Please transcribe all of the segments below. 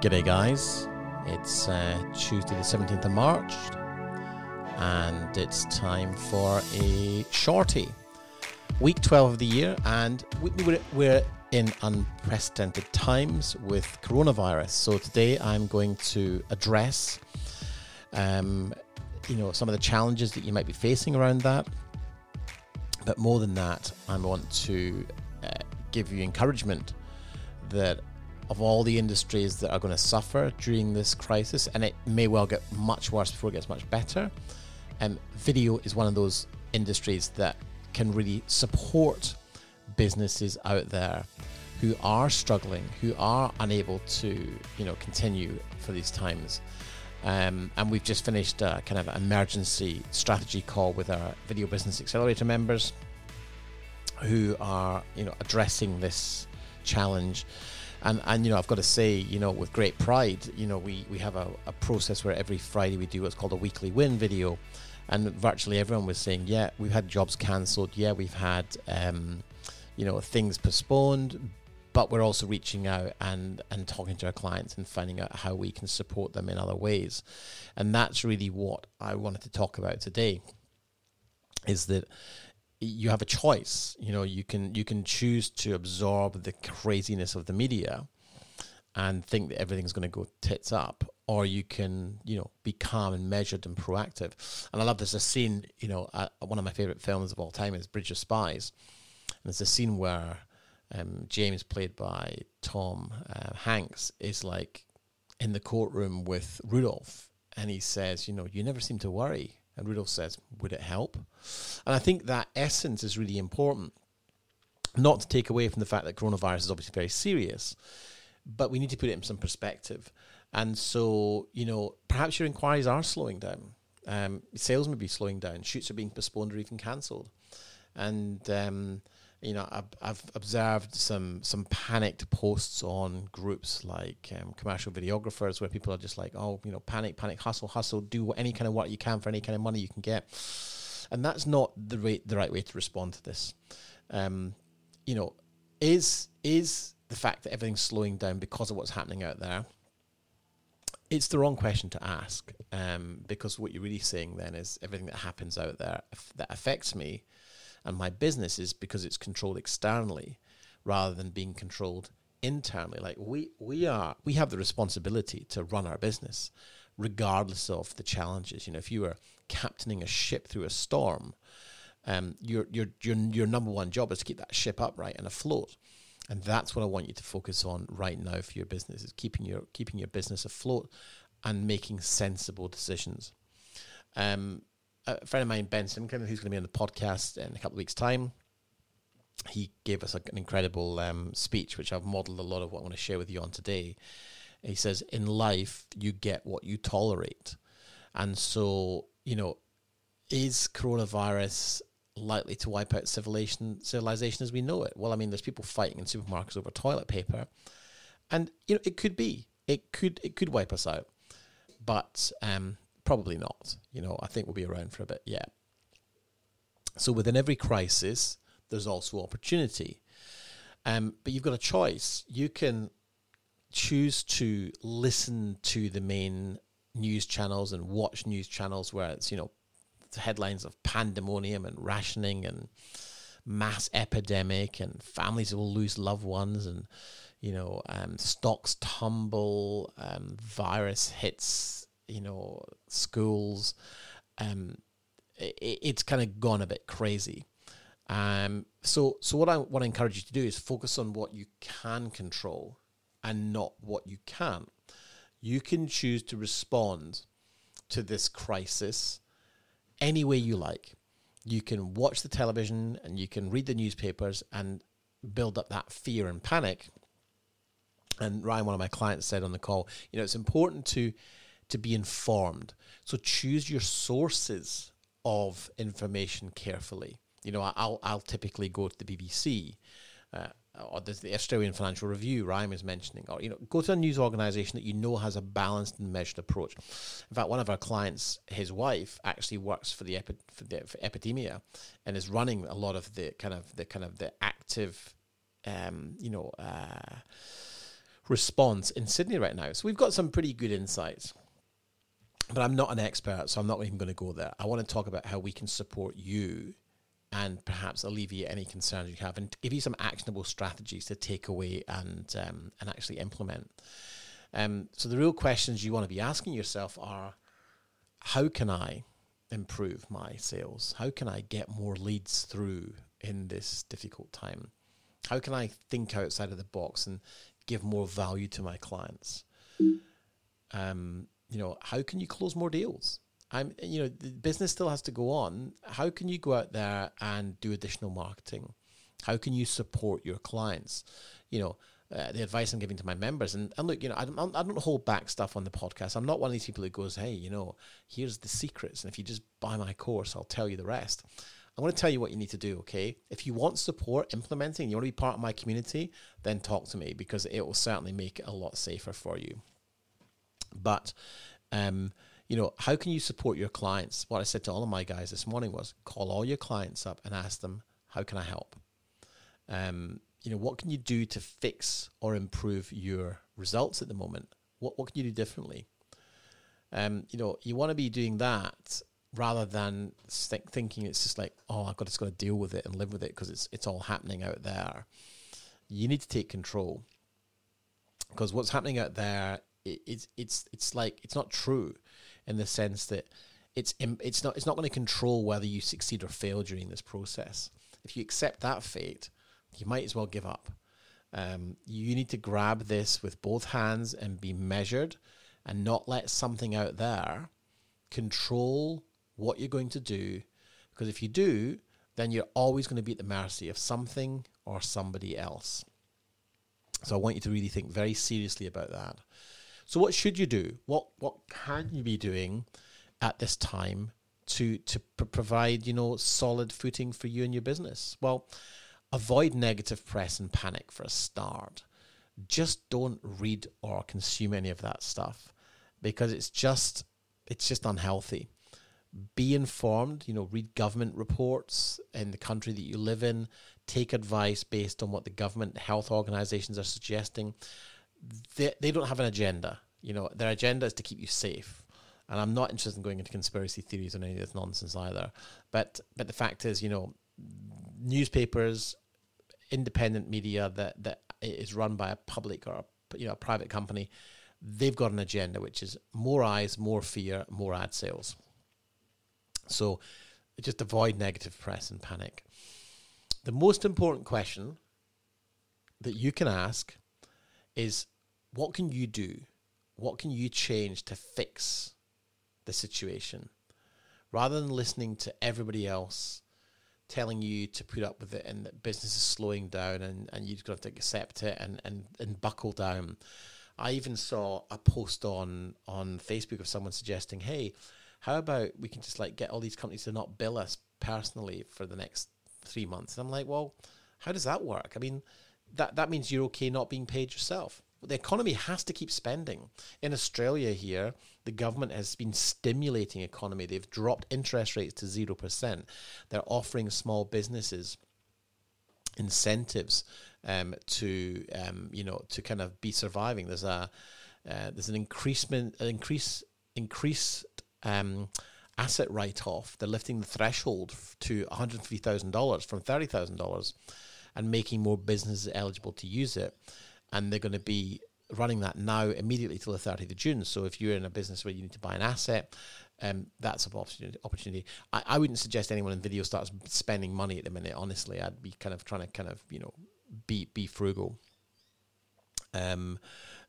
G'day, guys. It's uh, Tuesday, the 17th of March, and it's time for a shorty. Week 12 of the year, and we- we're in unprecedented times with coronavirus. So today I'm going to address, um, you know, some of the challenges that you might be facing around that. But more than that, I want to uh, give you encouragement that of all the industries that are going to suffer during this crisis, and it may well get much worse before it gets much better, um, video is one of those industries that can really support businesses out there who are struggling, who are unable to, you know, continue for these times. Um, and we've just finished a kind of emergency strategy call with our Video Business Accelerator members, who are, you know, addressing this challenge. And and you know, I've got to say, you know, with great pride, you know, we we have a, a process where every Friday we do what's called a weekly win video, and virtually everyone was saying, yeah, we've had jobs cancelled, yeah, we've had, um, you know, things postponed, but we're also reaching out and and talking to our clients and finding out how we can support them in other ways, and that's really what I wanted to talk about today. Is that you have a choice. You know, you can you can choose to absorb the craziness of the media and think that everything's going to go tits up, or you can you know be calm and measured and proactive. And I love there's a scene. You know, uh, one of my favorite films of all time is Bridge of Spies, and there's a scene where um, James, played by Tom uh, Hanks, is like in the courtroom with Rudolph, and he says, "You know, you never seem to worry." And Rudolph says, "Would it help?" And I think that essence is really important. Not to take away from the fact that coronavirus is obviously very serious, but we need to put it in some perspective. And so, you know, perhaps your inquiries are slowing down. Um, sales may be slowing down. Shoots are being postponed or even cancelled. And um, you know, I've, I've observed some some panicked posts on groups like um, commercial videographers where people are just like, oh, you know, panic, panic, hustle, hustle, do any kind of work you can for any kind of money you can get, and that's not the right the right way to respond to this. Um, you know, is is the fact that everything's slowing down because of what's happening out there? It's the wrong question to ask um, because what you're really saying then is everything that happens out there that affects me and my business is because it's controlled externally rather than being controlled internally. Like we we are we have the responsibility to run our business regardless of the challenges. You know, if you were captaining a ship through a storm, um, your your your your number one job is to keep that ship upright and afloat. And that's what I want you to focus on right now for your business is keeping your keeping your business afloat and making sensible decisions. Um, a friend of mine, Ben Simkin, who's going to be on the podcast in a couple of weeks' time, he gave us an incredible um, speech, which I've modeled a lot of what I'm going to share with you on today. He says, In life, you get what you tolerate. And so, you know, is coronavirus likely to wipe out civilization, civilization as we know it? Well, I mean, there's people fighting in supermarkets over toilet paper. And, you know, it could be. It could it could wipe us out. But um, Probably not. You know, I think we'll be around for a bit yet. So within every crisis, there's also opportunity. Um, but you've got a choice. You can choose to listen to the main news channels and watch news channels where it's, you know, headlines of pandemonium and rationing and mass epidemic and families will lose loved ones and, you know, um, stocks tumble, um, virus hits you know, schools. Um, it, it's kind of gone a bit crazy. Um, so, so what I want to encourage you to do is focus on what you can control and not what you can't. You can choose to respond to this crisis any way you like. You can watch the television and you can read the newspapers and build up that fear and panic. And Ryan, one of my clients, said on the call, you know, it's important to to be informed. So choose your sources of information carefully. You know, I'll I'll typically go to the BBC. Uh, or the Australian Financial Review, Ryan was mentioning, or you know, go to a news organisation that you know has a balanced and measured approach. In fact, one of our clients, his wife, actually works for the, epi- for the for epidemia, and is running a lot of the kind of the kind of the active, um, you know. Uh, response in Sydney right now. So we've got some pretty good insights. But I'm not an expert, so I'm not even going to go there. I want to talk about how we can support you and perhaps alleviate any concerns you have and give you some actionable strategies to take away and um, and actually implement. Um, so the real questions you want to be asking yourself are how can I improve my sales? How can I get more leads through in this difficult time? How can I think outside of the box and give more value to my clients? Um, you know, how can you close more deals? I'm, you know, the business still has to go on. How can you go out there and do additional marketing? How can you support your clients? You know, uh, the advice I'm giving to my members. And, and look, you know, I don't, I don't hold back stuff on the podcast. I'm not one of these people who goes, hey, you know, here's the secrets. And if you just buy my course, I'll tell you the rest. I'm going to tell you what you need to do, okay? If you want support implementing, you want to be part of my community, then talk to me because it will certainly make it a lot safer for you. But, um, you know, how can you support your clients? What I said to all of my guys this morning was call all your clients up and ask them, how can I help? Um, you know, what can you do to fix or improve your results at the moment? What, what can you do differently? Um, you know, you want to be doing that rather than th- thinking it's just like, oh, I've got to, just got to deal with it and live with it because it's it's all happening out there. You need to take control because what's happening out there, it, it's it's it's like it's not true in the sense that it's it's not it's not going to control whether you succeed or fail during this process. If you accept that fate, you might as well give up. Um, you need to grab this with both hands and be measured, and not let something out there control what you're going to do. Because if you do, then you're always going to be at the mercy of something or somebody else. So I want you to really think very seriously about that. So what should you do? What what can you be doing at this time to to pr- provide you know solid footing for you and your business? Well, avoid negative press and panic for a start. Just don't read or consume any of that stuff because it's just it's just unhealthy. Be informed, you know, read government reports in the country that you live in, take advice based on what the government health organizations are suggesting they, they don't have an agenda. You know, their agenda is to keep you safe. And I'm not interested in going into conspiracy theories or any of this nonsense either. But but the fact is, you know, newspapers, independent media that that is run by a public or a, you know a private company, they've got an agenda which is more eyes, more fear, more ad sales. So just avoid negative press and panic. The most important question that you can ask is what can you do? What can you change to fix the situation? Rather than listening to everybody else telling you to put up with it and that business is slowing down and, and you've got to accept it and, and, and buckle down. I even saw a post on on Facebook of someone suggesting, hey, how about we can just like get all these companies to not bill us personally for the next three months? And I'm like, well, how does that work? I mean, that that means you're okay not being paid yourself the economy has to keep spending. In Australia, here, the government has been stimulating economy. They've dropped interest rates to zero percent. They're offering small businesses incentives um, to um, you know to kind of be surviving. There's a uh, there's an increasement an increase increased um, asset write off. They're lifting the threshold to one hundred fifty thousand dollars from thirty thousand dollars, and making more businesses eligible to use it and they're going to be running that now immediately till the 30th of June. So if you're in a business where you need to buy an asset, um, that's an opportunity. I, I wouldn't suggest anyone in video starts spending money at the minute. Honestly, I'd be kind of trying to kind of you know be be frugal. Um,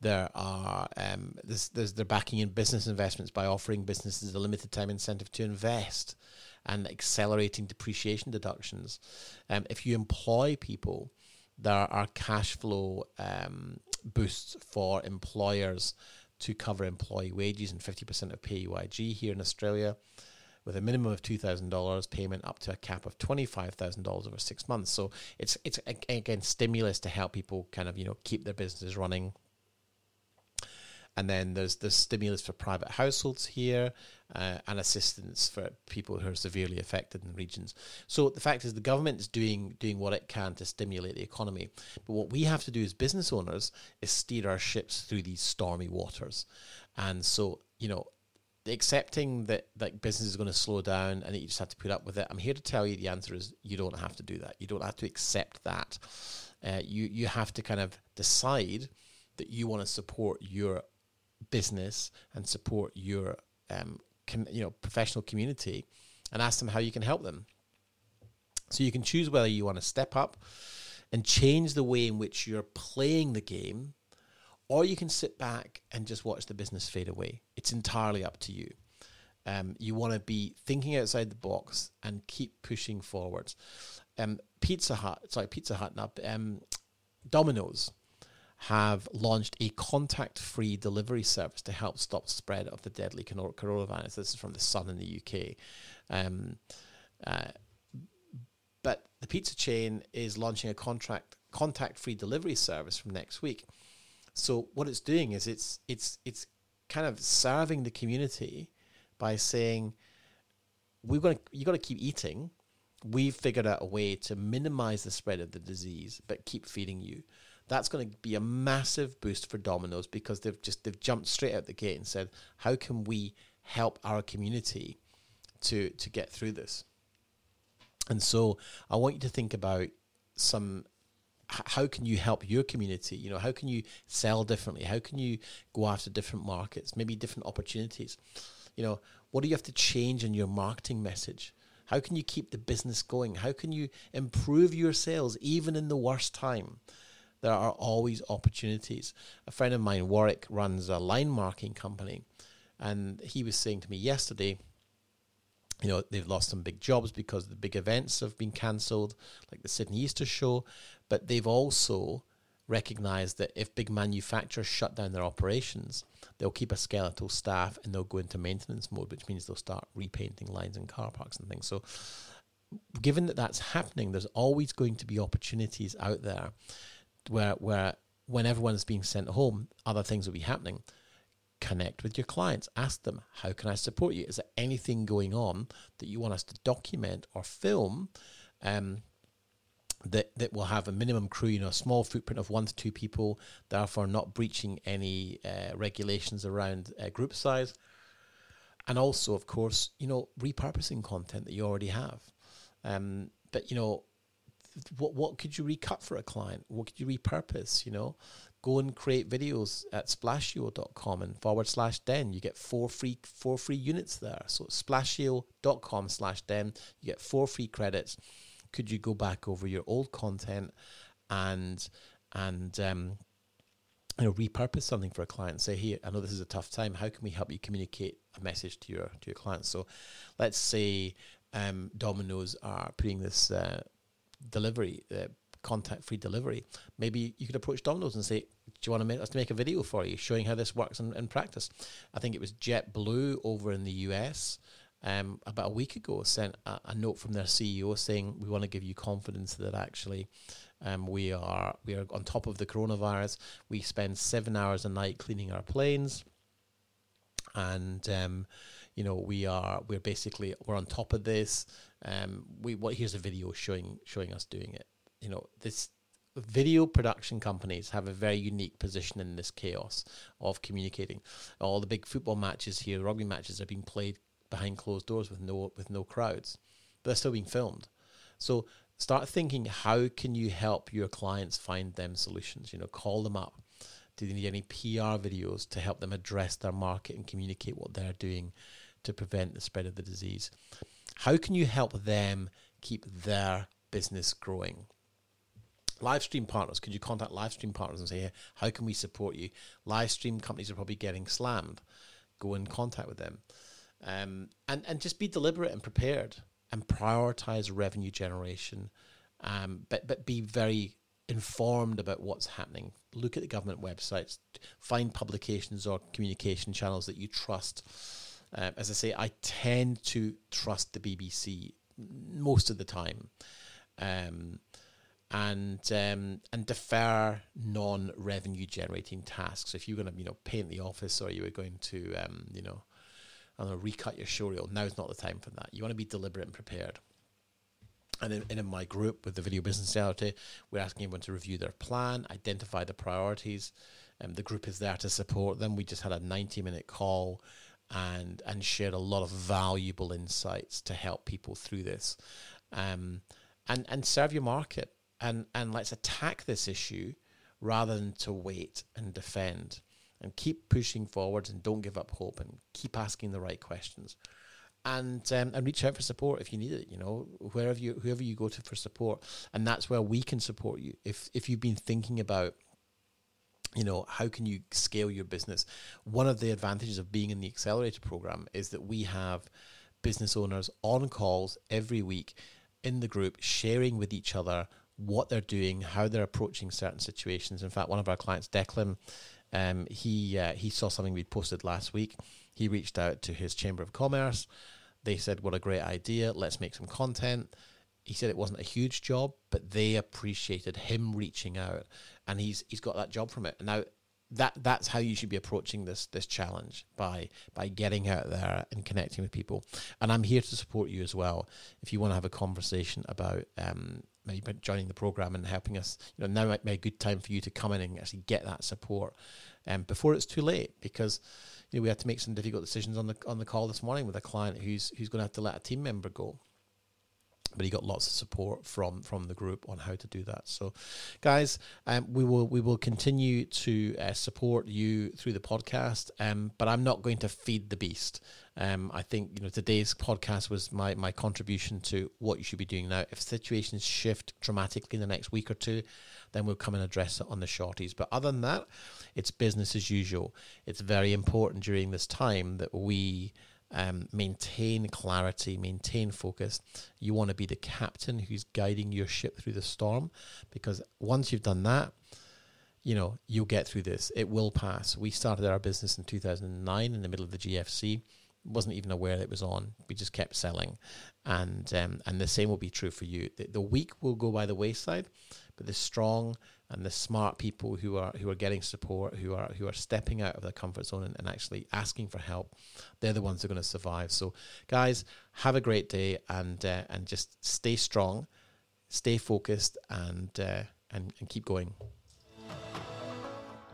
there are um, there's, there's they're backing in business investments by offering businesses a limited time incentive to invest and accelerating depreciation deductions. Um, if you employ people there are cash flow um, boosts for employers to cover employee wages and 50% of PAYG here in Australia with a minimum of $2,000 payment up to a cap of $25,000 over six months. So it's, it's again, stimulus to help people kind of, you know, keep their businesses running. And then there's the stimulus for private households here uh, and assistance for people who are severely affected in regions. So the fact is, the government is doing doing what it can to stimulate the economy. But what we have to do as business owners is steer our ships through these stormy waters. And so, you know, accepting that that business is going to slow down and that you just have to put up with it. I'm here to tell you the answer is you don't have to do that. You don't have to accept that. Uh, you you have to kind of decide that you want to support your business and support your um, com- you know professional community, and ask them how you can help them. So you can choose whether you want to step up and change the way in which you're playing the game or you can sit back and just watch the business fade away. It's entirely up to you. Um, you want to be thinking outside the box and keep pushing forwards. Um, Pizza Hut, sorry, Pizza Hut, not um, Domino's have launched a contact-free delivery service to help stop spread of the deadly coronavirus. This is from the Sun in the UK. Um, uh, but the pizza chain is launching a contract contact-free delivery service from next week. So what it's doing is it's it's it's kind of serving the community by saying we've got to, you got to keep eating. We've figured out a way to minimize the spread of the disease, but keep feeding you. That's going to be a massive boost for Domino's because they've just they've jumped straight out the gate and said, how can we help our community to to get through this? And so I want you to think about some how can you help your community? You know, how can you sell differently? How can you go after different markets, maybe different opportunities? You know, what do you have to change in your marketing message? How can you keep the business going? How can you improve your sales even in the worst time? There are always opportunities. A friend of mine, Warwick, runs a line marking company, and he was saying to me yesterday, you know, they've lost some big jobs because the big events have been cancelled, like the Sydney Easter Show but they've also recognized that if big manufacturers shut down their operations, they'll keep a skeletal staff and they'll go into maintenance mode, which means they'll start repainting lines in car parks and things. So, given that that's happening, there's always going to be opportunities out there where where when everyone's being sent home, other things will be happening. Connect with your clients. Ask them, how can I support you? Is there anything going on that you want us to document or film? Um, that, that will have a minimum crew, you know, a small footprint of one to two people, therefore not breaching any uh, regulations around uh, group size. And also, of course, you know, repurposing content that you already have. Um, but, you know, what what could you recut for a client? What could you repurpose? You know, go and create videos at splasheo.com and forward slash den. You get four free four free units there. So splasheo.com slash den. You get four free credits could you go back over your old content and and um, you know repurpose something for a client say hey i know this is a tough time how can we help you communicate a message to your to your clients so let's say um, domino's are putting this uh, delivery uh, contact free delivery maybe you could approach domino's and say do you want to make us to make a video for you showing how this works in, in practice i think it was jetblue over in the us um, about a week ago sent a, a, note from their CEO saying we want to give you confidence that actually um, we are we are on top of the coronavirus. We spend seven hours a night cleaning our planes, and um, you know we are we're basically we're on top of this. Um, we what here's a video showing showing us doing it. You know this video production companies have a very unique position in this chaos of communicating. All the big football matches here, rugby matches are being played behind closed doors with no with no crowds, but they're still being filmed. So start thinking how can you help your clients find them solutions? You know, call them up. Do they need any PR videos to help them address their market and communicate what they're doing to prevent the spread of the disease? How can you help them keep their business growing? live stream partners could you contact live stream partners and say hey, how can we support you live stream companies are probably getting slammed go in contact with them um, and and just be deliberate and prepared and prioritize revenue generation, um, but but be very informed about what's happening. Look at the government websites, find publications or communication channels that you trust. Uh, as I say, I tend to trust the BBC most of the time. Um, and um, and defer non-revenue generating tasks. If you're going to you know paint the office or you were going to um, you know I know recut your show reel, now's not the time for that. You want to be deliberate and prepared. And in, in my group with the Video Business Reality, we're asking everyone to review their plan, identify the priorities. Um, the group is there to support them. We just had a 90 minute call and and shared a lot of valuable insights to help people through this. Um, and, and serve your market and and let's attack this issue rather than to wait and defend. And keep pushing forward and don't give up hope and keep asking the right questions. And um, and reach out for support if you need it you know wherever you whoever you go to for support. And that's where we can support you. If if you've been thinking about you know how can you scale your business one of the advantages of being in the accelerator program is that we have business owners on calls every week in the group sharing with each other what they're doing, how they're approaching certain situations. In fact, one of our clients, Declan, um, he uh, he saw something we posted last week. He reached out to his chamber of commerce. They said, "What a great idea! Let's make some content." He said it wasn't a huge job, but they appreciated him reaching out, and he's he's got that job from it. Now that that's how you should be approaching this this challenge by by getting out there and connecting with people. And I'm here to support you as well. If you want to have a conversation about um, maybe joining the program and helping us, you know, now might be a good time for you to come in and actually get that support um, before it's too late because you know we had to make some difficult decisions on the on the call this morning with a client who's who's going to have to let a team member go but he got lots of support from from the group on how to do that. So, guys, um, we will we will continue to uh, support you through the podcast, um, but I'm not going to feed the beast. Um, I think you know today's podcast was my my contribution to what you should be doing now. If situations shift dramatically in the next week or two, then we'll come and address it on the shorties. But other than that, it's business as usual. It's very important during this time that we um, maintain clarity, maintain focus. You want to be the captain who's guiding your ship through the storm because once you've done that, you know, you'll get through this. It will pass. We started our business in 2009 in the middle of the GFC. Wasn't even aware it was on. We just kept selling, and um, and the same will be true for you. The, the weak will go by the wayside, but the strong and the smart people who are who are getting support, who are who are stepping out of their comfort zone and, and actually asking for help, they're the ones who are going to survive. So, guys, have a great day and uh, and just stay strong, stay focused, and uh, and and keep going.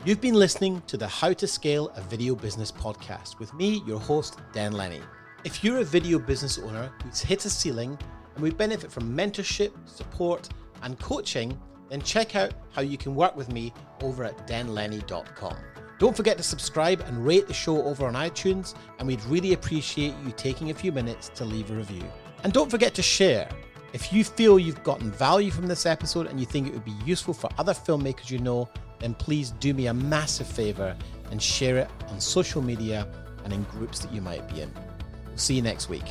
You've been listening to the How to Scale a Video Business podcast with me, your host, Dan Lenny. If you're a video business owner who's hit a ceiling and would benefit from mentorship, support, and coaching then check out how you can work with me over at danlenny.com. Don't forget to subscribe and rate the show over on iTunes, and we'd really appreciate you taking a few minutes to leave a review. And don't forget to share. If you feel you've gotten value from this episode and you think it would be useful for other filmmakers you know, then please do me a massive favor and share it on social media and in groups that you might be in. We'll see you next week.